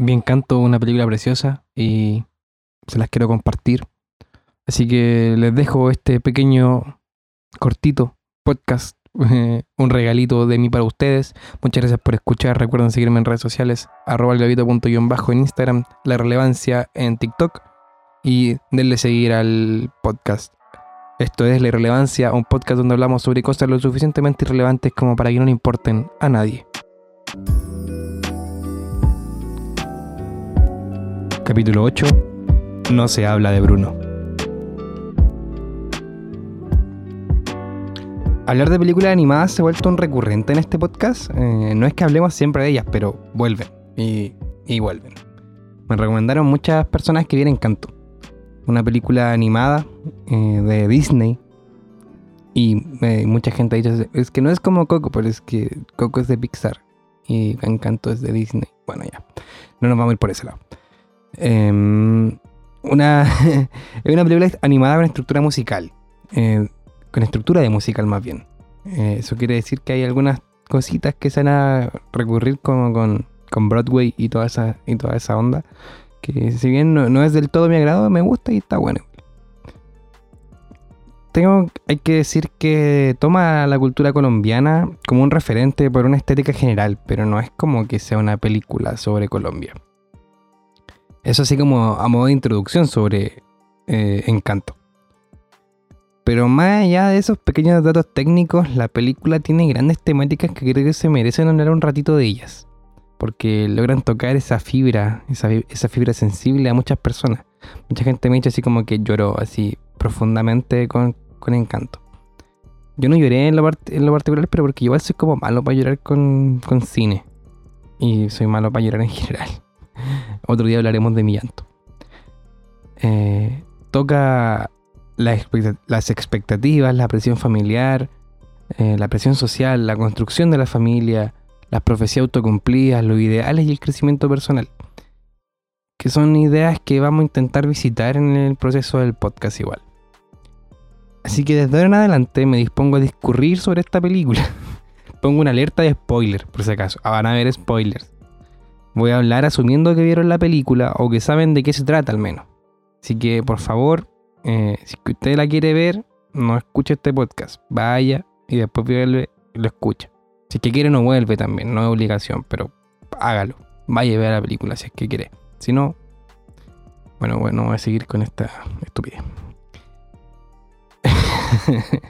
Bien Canto, una película preciosa y se las quiero compartir. Así que les dejo este pequeño, cortito podcast, un regalito de mí para ustedes. Muchas gracias por escuchar. Recuerden seguirme en redes sociales, arroba bajo en Instagram, la relevancia en TikTok y denle seguir al podcast. Esto es La Irrelevancia, un podcast donde hablamos sobre cosas lo suficientemente irrelevantes como para que no le importen a nadie. Capítulo 8. No se habla de Bruno. Hablar de películas animadas se ha vuelto un recurrente en este podcast. Eh, no es que hablemos siempre de ellas, pero vuelven y, vuelven. Me recomendaron muchas personas que vienen Encanto, una película animada eh, de Disney. Y eh, mucha gente ha dicho, es que no es como Coco, pero es que Coco es de Pixar y Encanto es de Disney. Bueno, ya, no nos vamos a ir por ese lado. Em, una, es una película animada con estructura musical. Eh, con estructura de musical más bien. Eh, eso quiere decir que hay algunas cositas que se van a recurrir como con, con Broadway y toda esa, y toda esa onda. Que si bien no, es del todo mi agrado, me gusta y está bueno. Tengo, hay que decir que toma la cultura colombiana como un referente por una estética general, pero no es como que sea una película sobre Colombia. Eso así como a modo de introducción sobre eh, Encanto. Pero más allá de esos pequeños datos técnicos, la película tiene grandes temáticas que creo que se merecen hablar un ratito de ellas. Porque logran tocar esa fibra, esa, fibra sensible a muchas personas. Mucha gente me ha dicho así como que lloró así profundamente con, encanto. Yo no lloré en lo, en lo, particular, pero porque igual soy como malo para llorar con, con cine. Y soy malo para llorar en general. Otro día hablaremos de mi llanto. Eh, toca las expectativas, la presión familiar, eh, la presión social, la construcción de la familia, las profecías autocumplidas, los ideales y el crecimiento personal. Que son ideas que vamos a intentar visitar en el proceso del podcast igual. Así que desde ahora en adelante me dispongo a discurrir sobre esta película. Pongo una alerta de spoiler, por si acaso. Ah, van a haber spoilers. Voy a hablar asumiendo que vieron la película o que saben de qué se trata al menos. Así que por favor, eh, si usted la quiere ver, no escuche este podcast. Vaya y después vuelve y lo escucha. Si es que quiere, no vuelve también, no es obligación, pero hágalo. Vaya y vea la película si es que quiere. Si no, bueno, bueno, voy a seguir con esta estupidez.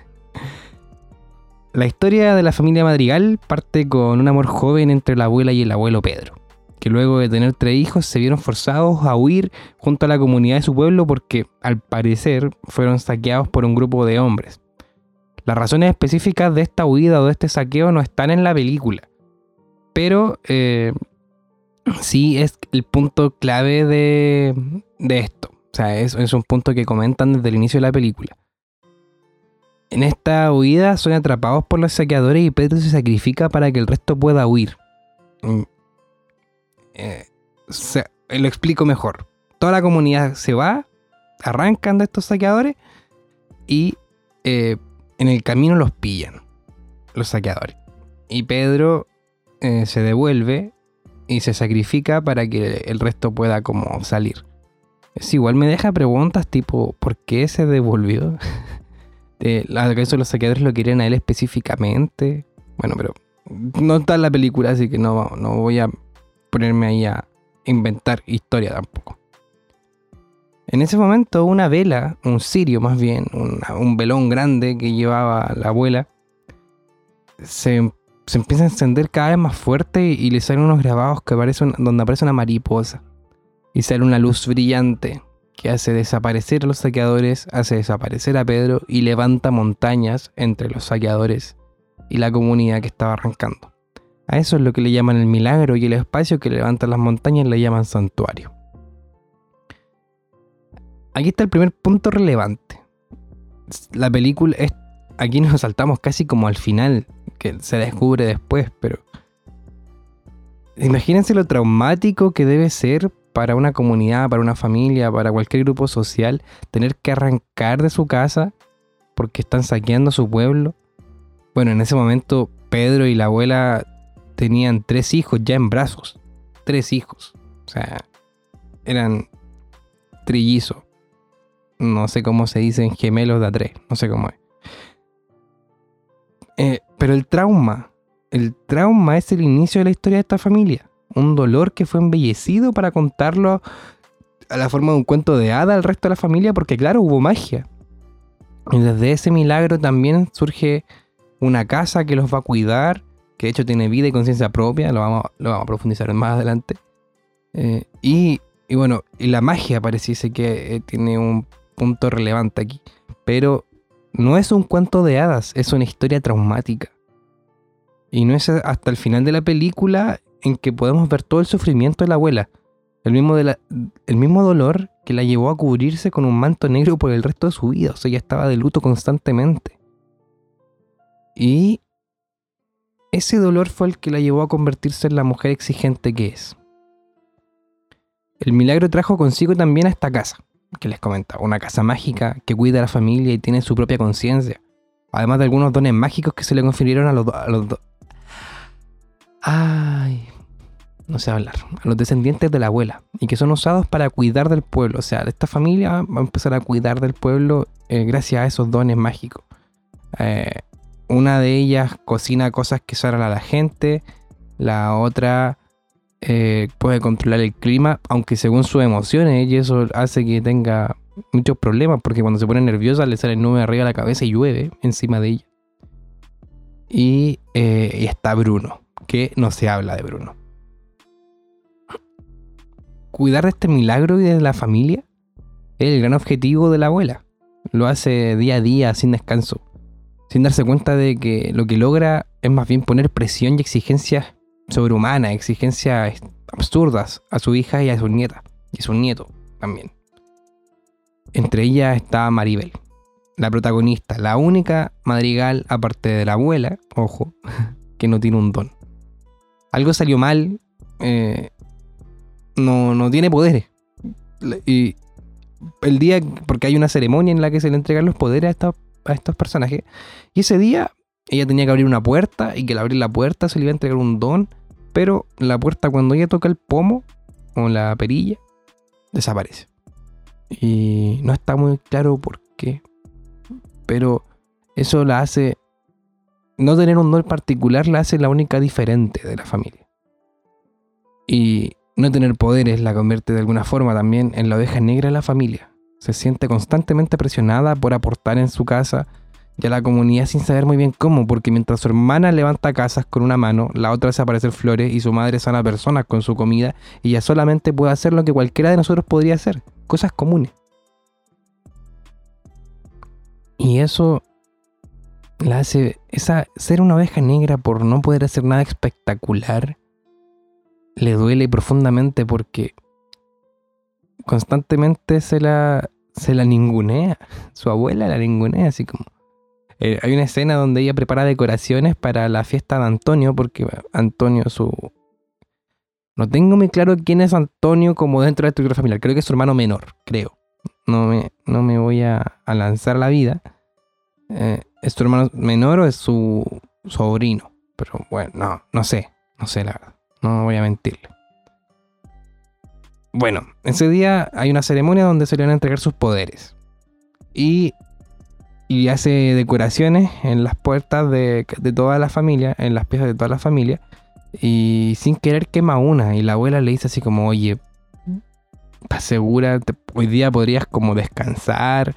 la historia de la familia Madrigal parte con un amor joven entre la abuela y el abuelo Pedro que luego de tener tres hijos se vieron forzados a huir junto a la comunidad de su pueblo porque, al parecer, fueron saqueados por un grupo de hombres. Las razones específicas de esta huida o de este saqueo no están en la película, pero eh, sí es el punto clave de, esto. O sea, es, es un punto que comentan desde el inicio de la película. En esta huida son atrapados por los saqueadores y Pedro se sacrifica para que el resto pueda huir. Eh, lo explico mejor. Toda la comunidad se va, arrancan de estos saqueadores y eh, en el camino los pillan, los saqueadores. Y Pedro eh, se devuelve y se sacrifica para que el resto pueda como salir. Es igual me deja preguntas tipo, ¿por qué se devolvió? ¿Acaso los saqueadores lo quieren a él específicamente? Bueno, pero no está en la película, así que no, no voy a ponerme ahí a inventar historia tampoco. En ese momento una vela, un cirio más bien, un velón grande que llevaba la abuela, se, empieza a encender cada vez más fuerte y le salen unos grabados que aparecen donde aparece una mariposa. Y sale una luz brillante que hace desaparecer a los saqueadores, hace desaparecer a Pedro y levanta montañas entre los saqueadores y la comunidad que estaba arrancando. A eso es lo que le llaman el milagro y el espacio que levantan las montañas le llaman santuario. Aquí está el primer punto relevante. La película es... Aquí nos saltamos casi como al final, que se descubre después, pero... Imagínense lo traumático que debe ser para una comunidad, para una familia, para cualquier grupo social, tener que arrancar de su casa porque están saqueando su pueblo. Bueno, en ese momento Pedro y la abuela tenían tres hijos ya en brazos. Tres hijos. O sea, eran trillizos. No sé cómo se dicen gemelos de a tres. No sé cómo es. Eh, pero el trauma, el trauma es el inicio de la historia de esta familia. Un dolor que fue embellecido para contarlo a la forma de un cuento de hada al resto de la familia, porque claro, hubo magia. Y desde ese milagro también surge una casa que los va a cuidar, que de hecho tiene vida y conciencia propia, lo vamos, lo vamos a profundizar más adelante. Eh, y, y, bueno, la magia pareciese que eh, tiene un punto relevante aquí. Pero no es un cuento de hadas, es una historia traumática. Y no es hasta el final de la película en que podemos ver todo el sufrimiento de la abuela. El mismo, de el mismo dolor que la llevó a cubrirse con un manto negro por el resto de su vida. O sea, ella estaba de luto constantemente. Y ese dolor fue el que la llevó a convertirse en la mujer exigente que es. El milagro trajo consigo también a esta casa que les comentaba, una casa mágica que cuida a la familia y tiene su propia conciencia. Además de algunos dones mágicos que se le confirieron a los. Ay, no sé hablar. A los descendientes de la abuela. Y que son usados para cuidar del pueblo. O sea, esta familia va a empezar a cuidar del pueblo eh, gracias a esos dones mágicos. Eh, una de ellas cocina cosas que salen a la gente. La otra eh, puede controlar el clima, aunque según sus emociones, y eso hace que tenga muchos problemas, porque cuando se pone nerviosa le sale nube arriba de la cabeza y llueve encima de ella. Y, eh, y está Bruno, que no se habla de Bruno. Cuidar de este milagro y de la familia es el gran objetivo de la abuela. Lo hace día a día sin descanso, sin darse cuenta de que lo que logra es más bien poner presión y exigencias sobrehumana, exigencias absurdas a su hija y a su nieta, y a su nieto también. Entre ellas está Maribel, la protagonista, la única madrigal aparte de la abuela, ojo, que no tiene un don. Algo salió mal, eh, no, no tiene poderes. Y el día, porque hay una ceremonia en la que se le entregan los poderes a estos, a estos personajes, y ese día ella tenía que abrir una puerta y que al abrir la puerta se le iba a entregar un don, pero la puerta cuando ella toca el pomo o la perilla, desaparece. Y no está muy claro por qué, pero eso la hace, no tener un don particular la hace la única diferente de la familia. Y no tener poderes la convierte de alguna forma también en la oveja negra de la familia. Se siente constantemente presionada por aportar en su casa y a la comunidad sin saber muy bien cómo, porque mientras su hermana levanta casas con una mano, la otra desaparece flores y su madre sana personas con su comida, y ella solamente puede hacer lo que cualquiera de nosotros podría hacer, cosas comunes. Y eso la hace, esa, ser una oveja negra por no poder hacer nada espectacular, le duele profundamente porque constantemente se la, se la ningunea. Su abuela la ningunea, así como, eh, hay una escena donde ella prepara decoraciones para la fiesta de Antonio, porque Antonio su... No tengo muy claro quién es Antonio como dentro de la estructura familiar. Creo que es su hermano menor, creo. No me, no me voy a, lanzar la vida. Eh, ¿Es su hermano menor o es su sobrino? Pero bueno, no, no sé. No sé la verdad. No voy a mentirle. Bueno, ese día hay una ceremonia donde se le van a entregar sus poderes. Y hace decoraciones en las puertas de, toda la familia, en las piezas de toda la familia, y sin querer quema una. Y la abuela le dice así como, oye, ¿estás segura? hoy día podrías como descansar.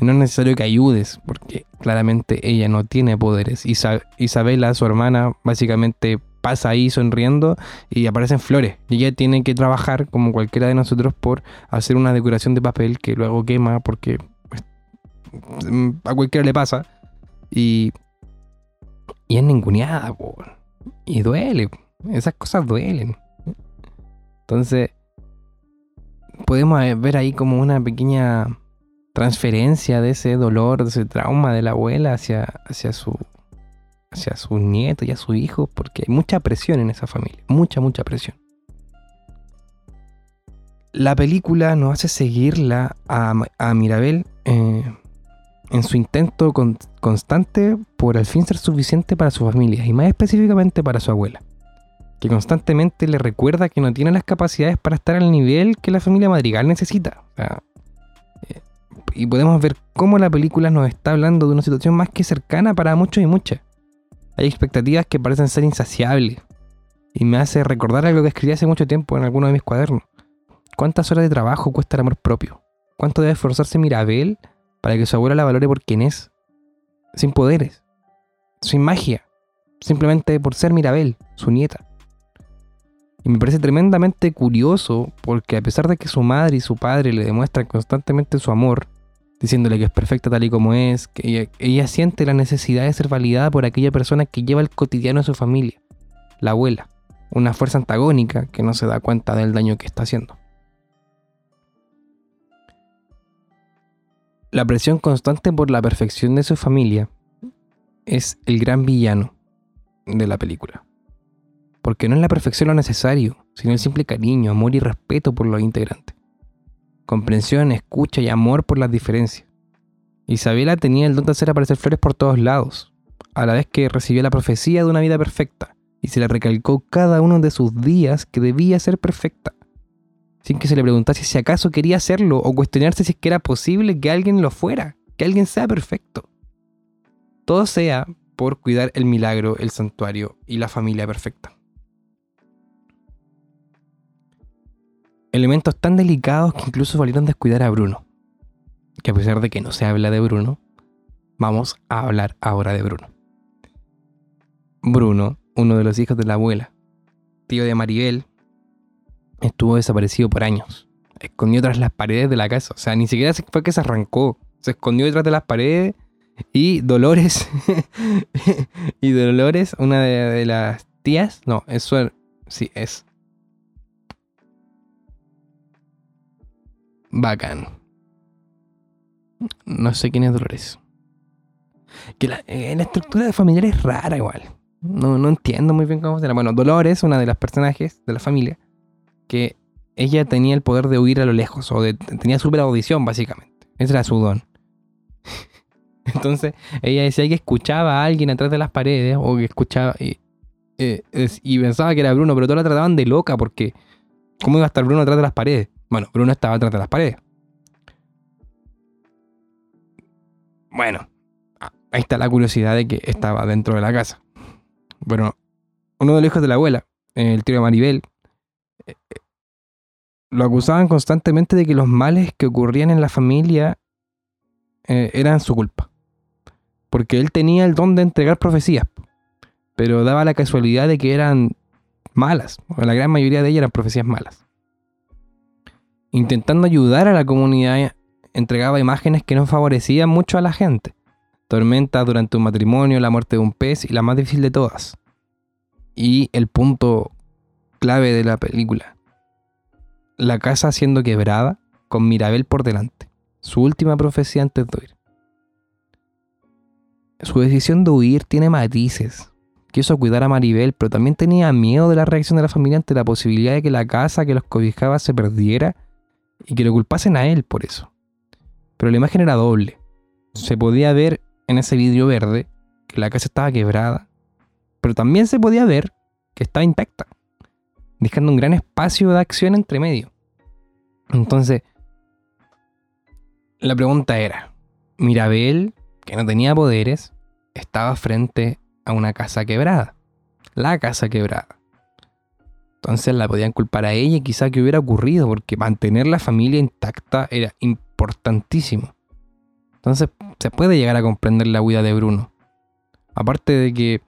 No es necesario que ayudes, porque claramente ella no tiene poderes. Isabela, su hermana, básicamente pasa ahí sonriendo y aparecen flores. Y ella tiene que trabajar, como cualquiera de nosotros, por hacer una decoración de papel que luego quema porque Mm, a cualquiera le pasa. Y, y es ninguneada, y duele. Esas cosas duelen. Entonces, podemos ver ahí como una pequeña transferencia de ese dolor, de ese trauma de la abuela hacia, hacia su hacia su nieto y a su hijo, porque hay mucha presión en esa familia, mucha, mucha presión. La película nos hace seguirla a, a Mirabel eh, en su intento constante por al fin ser suficiente para su familia y más específicamente para su abuela. que constantemente le recuerda que no tiene las capacidades para estar al nivel que la familia Madrigal necesita. Eh, y podemos ver cómo la película nos está hablando de una situación más que cercana para muchos y muchas. Hay expectativas que parecen ser insaciables. Y me hace recordar algo que escribí hace mucho tiempo en alguno de mis cuadernos. ¿Cuántas horas de trabajo cuesta el amor propio? ¿Cuánto debe esforzarse Mirabel para que su abuela la valore por quien es? Sin poderes, sin magia, simplemente por ser Mirabel, su nieta. Y me parece tremendamente curioso porque a pesar de que su madre y su padre le demuestran constantemente su amor, diciéndole que es perfecta tal y como es, que ella, siente la necesidad de ser validada por aquella persona que lleva el cotidiano de su familia, la abuela, una fuerza antagónica que no se da cuenta del daño que está haciendo. La presión constante por la perfección de su familia es el gran villano de la película. Porque no es la perfección lo necesario, sino el simple cariño, amor y respeto por los integrantes. Comprensión, escucha y amor por las diferencias. Isabela tenía el don de hacer aparecer flores por todos lados, a la vez que recibió la profecía de una vida perfecta, y se le recalcó cada uno de sus días que debía ser perfecta, sin que se le preguntase si acaso quería hacerlo o cuestionarse si es que era posible que alguien lo fuera, que alguien sea perfecto. Todo sea por cuidar el milagro, el santuario y la familia perfecta. Elementos tan delicados que incluso valieron descuidar a Bruno. Que a pesar de que no se habla de Bruno, vamos a hablar ahora de Bruno. Bruno, uno de los hijos de la abuela, tío de Maribel, estuvo desaparecido por años. Escondió tras las paredes de la casa. O sea, ni siquiera fue que se arrancó. Se escondió detrás de las paredes. Y Dolores. y Dolores, una de, las tías. No, es. Sí, es Bacán. No sé quién es Dolores. Que la, estructura de familiar es rara igual. No, no entiendo muy bien cómo será. Bueno, Dolores, una de las personajes de la familia, que ella tenía el poder de huir a lo lejos, o de, tenía super audición, básicamente. Ese era su don. Entonces, ella decía que escuchaba a alguien atrás de las paredes, o que escuchaba. Y, eh, y pensaba que era Bruno, pero todos la trataban de loca, porque. ¿Cómo iba a estar Bruno atrás de las paredes? Bueno, Bruno estaba atrás de las paredes. Bueno, ahí está la curiosidad de que estaba dentro de la casa. Bueno, uno de los hijos de la abuela, el tío de Maribel, eh, eh, lo acusaban constantemente de que los males que ocurrían en la familia eh, eran su culpa. Porque él tenía el don de entregar profecías, pero daba la casualidad de que eran malas, o la gran mayoría de ellas eran profecías malas intentando ayudar a la comunidad, entregaba imágenes que no favorecían mucho a la gente. Tormenta durante un matrimonio, la muerte de un pez y la más difícil de todas. Y el punto clave de la película. La casa siendo quebrada con Mirabel por delante. Su última profecía antes de huir. Su decisión de huir tiene matices. Quiso cuidar a Maribel, pero también tenía miedo de la reacción de la familia ante la posibilidad de que la casa que los cobijaba se perdiera y que lo culpasen a él por eso. Pero la imagen era doble. Se podía ver en ese vidrio verde que la casa estaba quebrada, pero también se podía ver que estaba intacta, dejando un gran espacio de acción entre medio. Entonces, la pregunta era, Mirabel, que no tenía poderes, estaba frente a una casa quebrada. La casa quebrada. Entonces la podían culpar a ella y quizá que hubiera ocurrido, porque mantener la familia intacta era importantísimo. Entonces se puede llegar a comprender la huida de Bruno. Aparte de que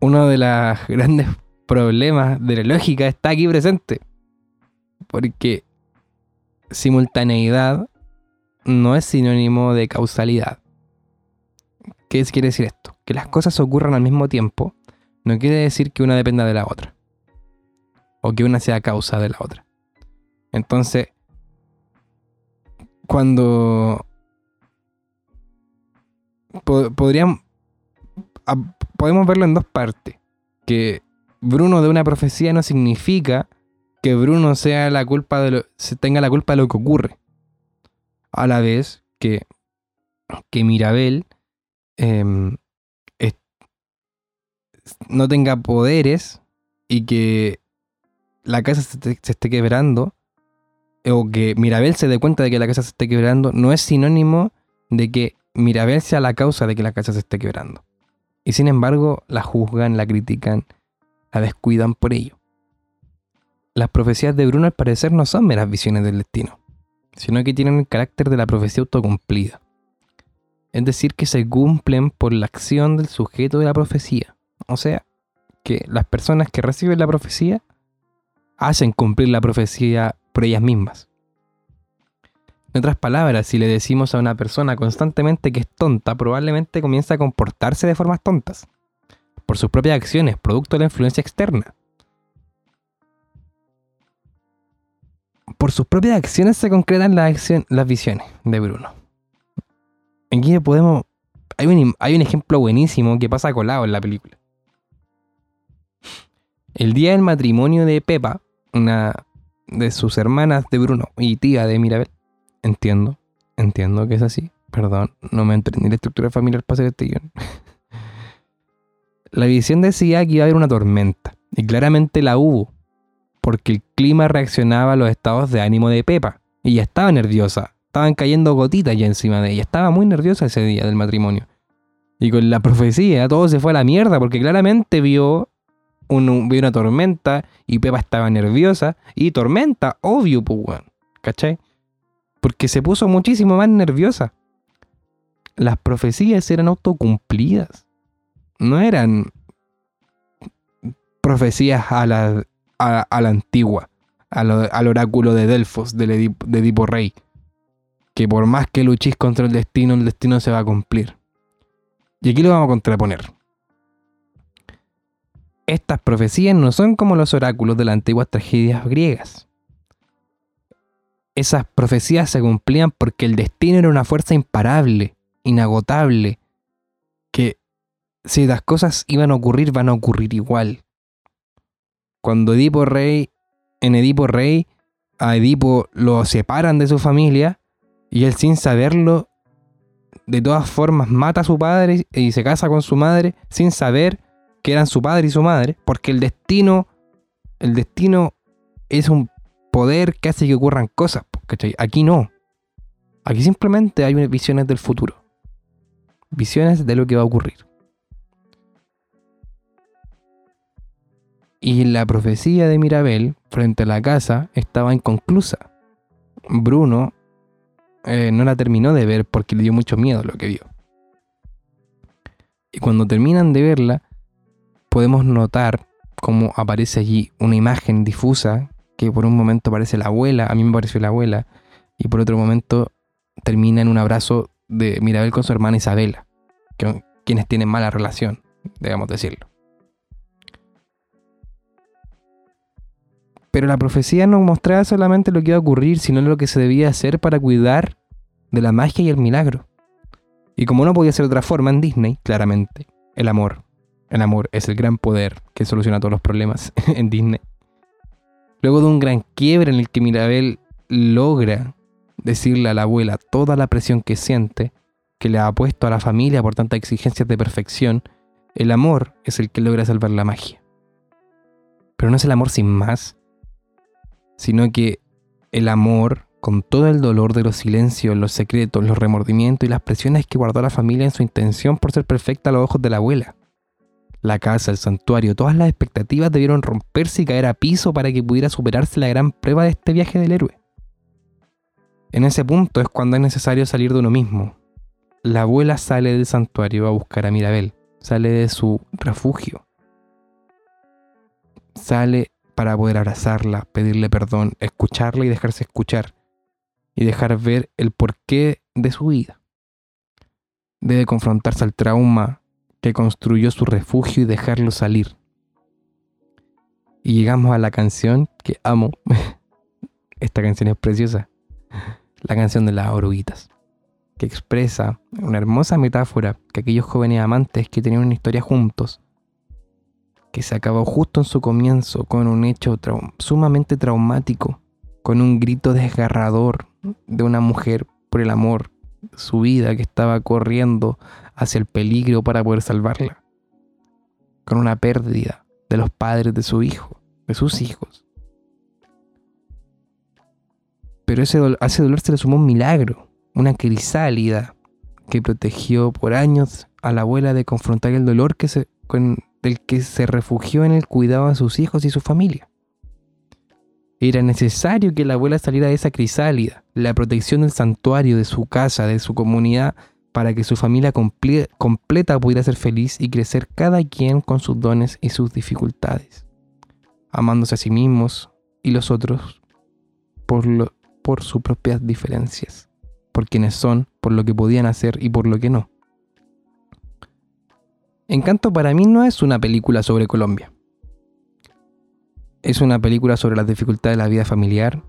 uno de los grandes problemas de la lógica está aquí presente. Porque simultaneidad no es sinónimo de causalidad. ¿Qué quiere decir esto? Que las cosas ocurran al mismo tiempo no quiere decir que una dependa de la otra. O que una sea causa de la otra. Entonces, cuando podríamos podemos verlo en dos partes. Que Bruno de una profecía no significa que Bruno sea la culpa de lo, tenga la culpa de lo que ocurre. A la vez que, que Mirabel em, no tenga poderes y que la casa se, esté quebrando, o que Mirabel se dé cuenta de que la casa se esté quebrando, no es sinónimo de que Mirabel sea la causa de que la casa se esté quebrando. Y sin embargo, la juzgan, la critican, la descuidan por ello. Las profecías de Bruno al parecer no son meras visiones del destino, sino que tienen el carácter de la profecía autocumplida. Es decir, que se cumplen por la acción del sujeto de la profecía. O sea, que las personas que reciben la profecía hacen cumplir la profecía por ellas mismas. En otras palabras, si le decimos a una persona constantemente que es tonta, probablemente comienza a comportarse de formas tontas, por sus propias acciones, producto de la influencia externa. Por sus propias acciones se concretan las, las visiones de Bruno. Aquí podemos... Hay un, hay un ejemplo buenísimo que pasa colado en la película. El día del matrimonio de Pepa, una de sus hermanas de Bruno y tía de Mirabel, entiendo, entiendo que es así. Perdón, no me entendí la estructura familiar para hacer este guion. la visión decía que iba a haber una tormenta, y claramente la hubo, porque el clima reaccionaba a los estados de ánimo de Pepa, y ya estaba nerviosa, estaban cayendo gotitas ya encima de ella, estaba muy nerviosa ese día del matrimonio. Y con la profecía todo se fue a la mierda, porque claramente vio, vio una tormenta y Pepa estaba nerviosa, y tormenta, obvio, pues, ¿cachai? porque se puso muchísimo más nerviosa. Las profecías eran autocumplidas. No eran profecías a la, a, la antigua, al oráculo de Delfos, de Edipo, Rey. Que por más que luchís contra el destino, el destino se va a cumplir. Y aquí lo vamos a contraponer. Estas profecías no son como los oráculos de las antiguas tragedias griegas esas profecías se cumplían porque el destino era una fuerza imparable, inagotable, que si las cosas iban a ocurrir, van a ocurrir igual. Cuando Edipo Rey, en Edipo Rey, a Edipo lo separan de su familia y él sin saberlo, de todas formas mata a su padre y se casa con su madre sin saber que eran su padre y su madre, porque el destino, el destino es un poder que hace que ocurran cosas. Aquí no. Aquí simplemente hay visiones del futuro. Visiones de lo que va a ocurrir. Y la profecía de Mirabel frente a la casa estaba inconclusa. Bruno eh, no la terminó de ver porque le dio mucho miedo lo que vio. Y cuando terminan de verla, podemos notar cómo aparece allí una imagen difusa que por un momento parece la abuela, a mí me pareció la abuela, y por otro momento termina en un abrazo de Mirabel con su hermana Isabela, que, quienes tienen mala relación, debemos decirlo. Pero la profecía no mostraba solamente lo que iba a ocurrir, sino lo que se debía hacer para cuidar de la magia y el milagro. Y como no podía ser de otra forma en Disney, claramente, el amor. El amor es el gran poder que soluciona todos los problemas en Disney. Luego de un gran quiebre en el que Mirabel logra decirle a la abuela toda la presión que siente, que le ha puesto a la familia por tantas exigencias de perfección, el amor es el que logra salvar la magia. Pero no es el amor sin más, sino que el amor, con todo el dolor de los silencios, los secretos, los remordimientos y las presiones que guardó la familia en su intención por ser perfecta a los ojos de la abuela. La casa, el santuario, todas las expectativas debieron romperse y caer a piso para que pudiera superarse la gran prueba de este viaje del héroe. En ese punto es cuando es necesario salir de uno mismo. La abuela sale del santuario a buscar a Mirabel, sale de su refugio. Sale para poder abrazarla, pedirle perdón, escucharla y dejarse escuchar. Y dejar ver el porqué de su vida. Debe confrontarse al trauma que construyó su refugio y dejarlo salir. Y llegamos a la canción que amo. Esta canción es preciosa. La canción de las oruguitas. Que expresa una hermosa metáfora que aquellos jóvenes amantes que tenían una historia juntos, que se acabó justo en su comienzo con un hecho sumamente traumático, con un grito desgarrador de una mujer por el amor, su vida que estaba corriendo hacia el peligro para poder salvarla. con una pérdida de los padres de su hijo, de sus hijos. Pero ese a ese dolor se le sumó un milagro, una crisálida que protegió por años a la abuela de confrontar el dolor que se, con, del que se refugió en el cuidado de sus hijos y su familia. Era necesario que la abuela saliera de esa crisálida, la protección del santuario, de su casa, de su comunidad, para que su familia completa pudiera ser feliz y crecer cada quien con sus dones y sus dificultades, amándose a sí mismos y los otros por, por sus propias diferencias, por quienes son, por lo que podían hacer y por lo que no. Encanto para mí no es una película sobre Colombia. Es una película sobre las dificultades de la vida familiar,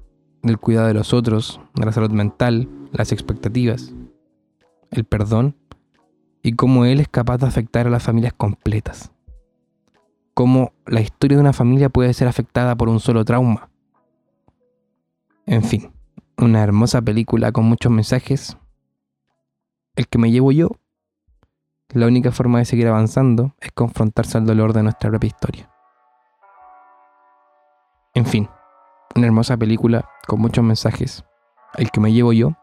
del cuidado de los otros, de la salud mental, las expectativas, el perdón y cómo él es capaz de afectar a las familias completas. Cómo la historia de una familia puede ser afectada por un solo trauma. En fin, una hermosa película con muchos mensajes. El que me llevo yo la única forma de seguir avanzando es confrontarse al dolor de nuestra propia historia. En fin, una hermosa película con muchos mensajes. El que me llevo yo.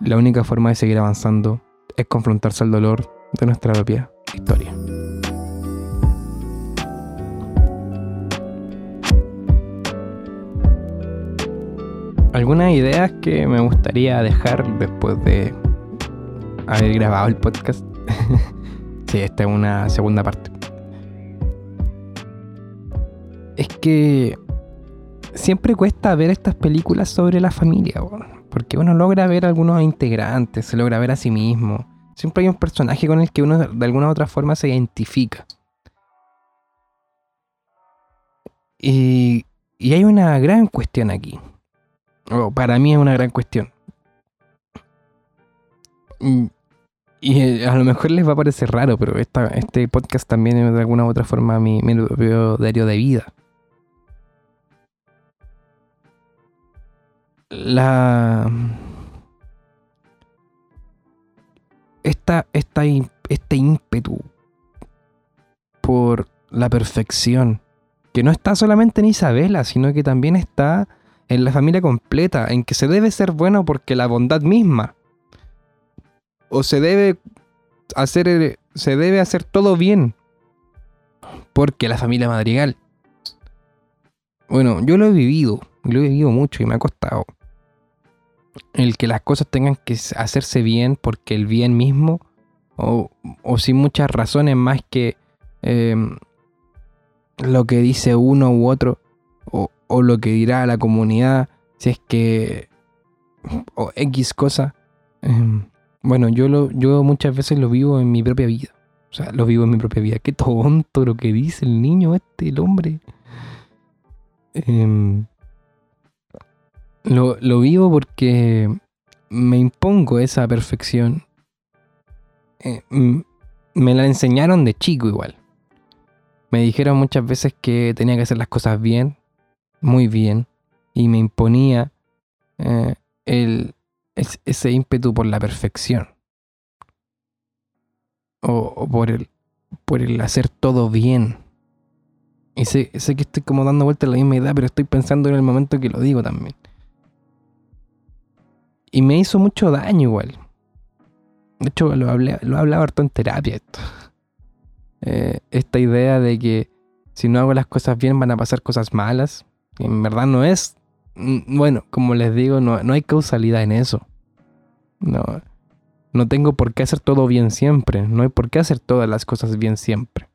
La única forma de seguir avanzando es confrontarse al dolor de nuestra propia historia. Algunas ideas que me gustaría dejar después de haber grabado el podcast. sí, esta es una segunda parte. Es que siempre cuesta ver estas películas sobre la familia, porque uno logra ver a algunos integrantes, se logra ver a sí mismo. Siempre hay un personaje con el que uno de alguna u otra forma se identifica. Y, y hay una gran cuestión aquí. O para mí es una gran cuestión. Y eh, a lo mejor les va a parecer raro, pero este podcast también es de alguna u otra forma mi, mi diario de vida. La. Esta, esta, este ímpetu por la perfección, que no está solamente en Isabela, sino que también está en la familia completa, en que se debe ser bueno porque la bondad misma o se debe hacer se debe hacer todo bien porque la familia Madrigal bueno yo lo he vivido lo he vivido mucho y me ha costado el que las cosas tengan que hacerse bien porque el bien mismo o, sin muchas razones más que em, lo que dice uno u otro o, o, lo que dirá la comunidad si es que o X cosa em, bueno, yo, lo, yo muchas veces lo vivo en mi propia vida. O sea, lo vivo en mi propia vida. Qué tonto lo que dice el niño este, el hombre. Em, lo, lo, vivo porque me impongo esa perfección. Eh, me la enseñaron de chico igual. Me dijeron muchas veces que tenía que hacer las cosas bien, muy bien, y me imponía eh, el, ese ímpetu por la perfección. O, por, el, por el hacer todo bien. Y sé, sé que estoy como dando vueltas a la misma idea, pero estoy pensando en el momento que lo digo también. Y me hizo mucho daño igual. De hecho, lo, hablé, lo he hablado harto en terapia. Eh, esta idea de que si no hago las cosas bien van a pasar cosas malas. en verdad no es Mm, bueno, como les digo, no, hay causalidad en eso. No, no tengo por qué hacer todo bien siempre. No hay por qué hacer todas las cosas bien siempre.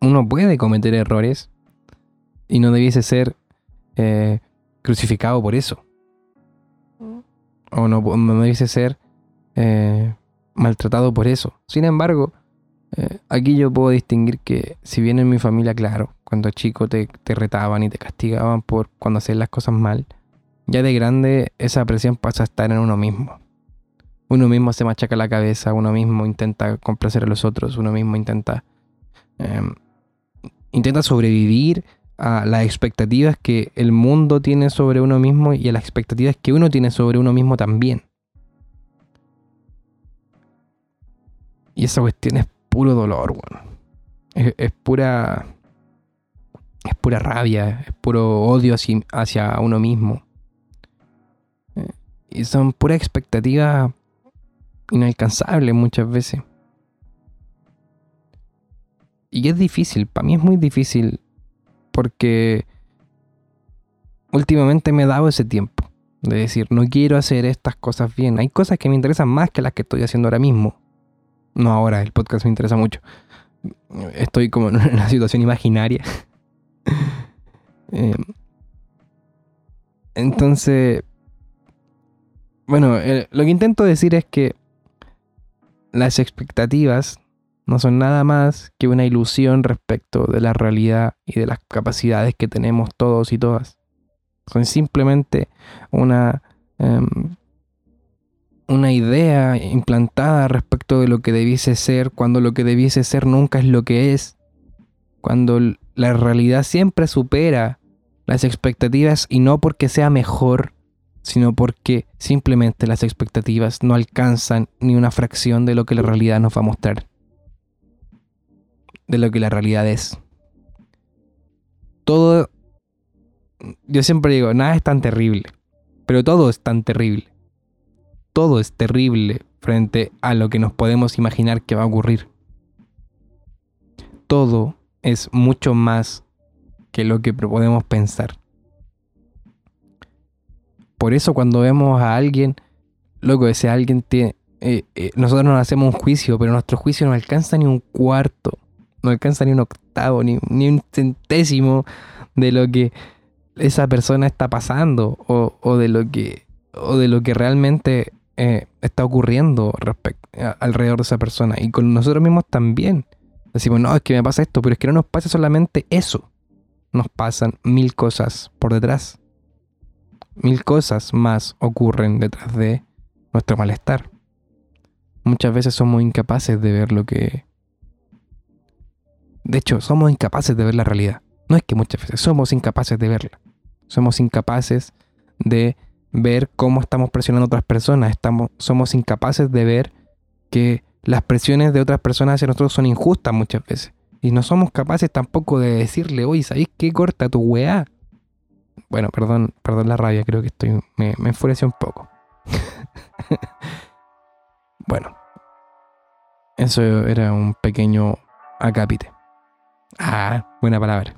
Uno puede cometer errores y no debiese ser eh, crucificado por eso. O no, no debiese ser eh, maltratado por eso. Sin embargo, eh, aquí yo puedo distinguir que si bien en mi familia, claro, cuando chico te, retaban y te castigaban por cuando hacías las cosas mal, ya de grande esa presión pasa a estar en uno mismo. Uno mismo se machaca la cabeza, uno mismo intenta complacer a los otros, uno mismo intenta, em, intenta sobrevivir a las expectativas que el mundo tiene sobre uno mismo y a las expectativas que uno tiene sobre uno mismo también. Y esa cuestión es puro dolor. Es, pura. Es pura rabia, es puro odio hacia, hacia uno mismo. Eh, Y son pura expectativas inalcanzables muchas veces. Y es difícil, para mí es muy difícil porque últimamente me he dado ese tiempo de decir, no quiero hacer estas cosas bien. Hay cosas que me interesan más que las que estoy haciendo ahora mismo. No ahora, el podcast me interesa mucho. Estoy como en una situación imaginaria. Eh, entonces, bueno, eh, lo que intento decir es que las expectativas no son nada más que una ilusión respecto de la realidad y de las capacidades que tenemos todos y todas. Son simplemente una, em, una idea implantada respecto de lo que debiese ser, cuando lo que debiese ser nunca es lo que es, cuando la realidad siempre supera las expectativas y no porque sea mejor, sino porque simplemente las expectativas no alcanzan ni una fracción de lo que la realidad nos va a mostrar de lo que la realidad es. Todo, yo siempre digo, nada es tan terrible, pero todo es tan terrible. Todo es terrible frente a lo que nos podemos imaginar que va a ocurrir. Todo es mucho más que lo que podemos pensar. Por eso cuando vemos a alguien, loco, ese alguien tiene... eh, eh, nosotros nos hacemos un juicio, pero nuestro juicio no alcanza ni un cuarto no alcanza ni un octavo, ni, ni un centésimo de lo que esa persona está pasando o, o de lo que o de lo que realmente eh, está ocurriendo respect- a- alrededor de esa persona. Y con nosotros mismos también. Decimos no es que me pasa esto pero es que no nos pasa solamente eso. Nos pasan mil cosas por detrás. Mil cosas más ocurren detrás de nuestro malestar. Muchas veces somos incapaces de ver lo que de hecho, somos incapaces de ver la realidad. No es que muchas veces somos incapaces de verla. Somos incapaces de ver cómo estamos presionando a otras personas. Estamos, somos incapaces de ver que las presiones de otras personas hacia nosotros son injustas muchas veces. Y no somos capaces tampoco de decirle, oye, ¿sabéis qué corta tu weá? Bueno, perdón, perdón la rabia, creo que estoy. me, me enfureció un poco. bueno. Eso era un pequeño acápite. Ah, buena palabra.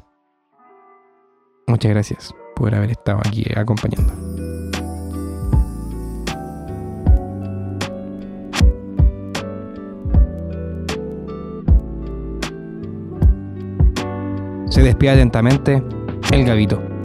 Muchas gracias por haber estado aquí acompañando. Se despide atentamente el Gavito.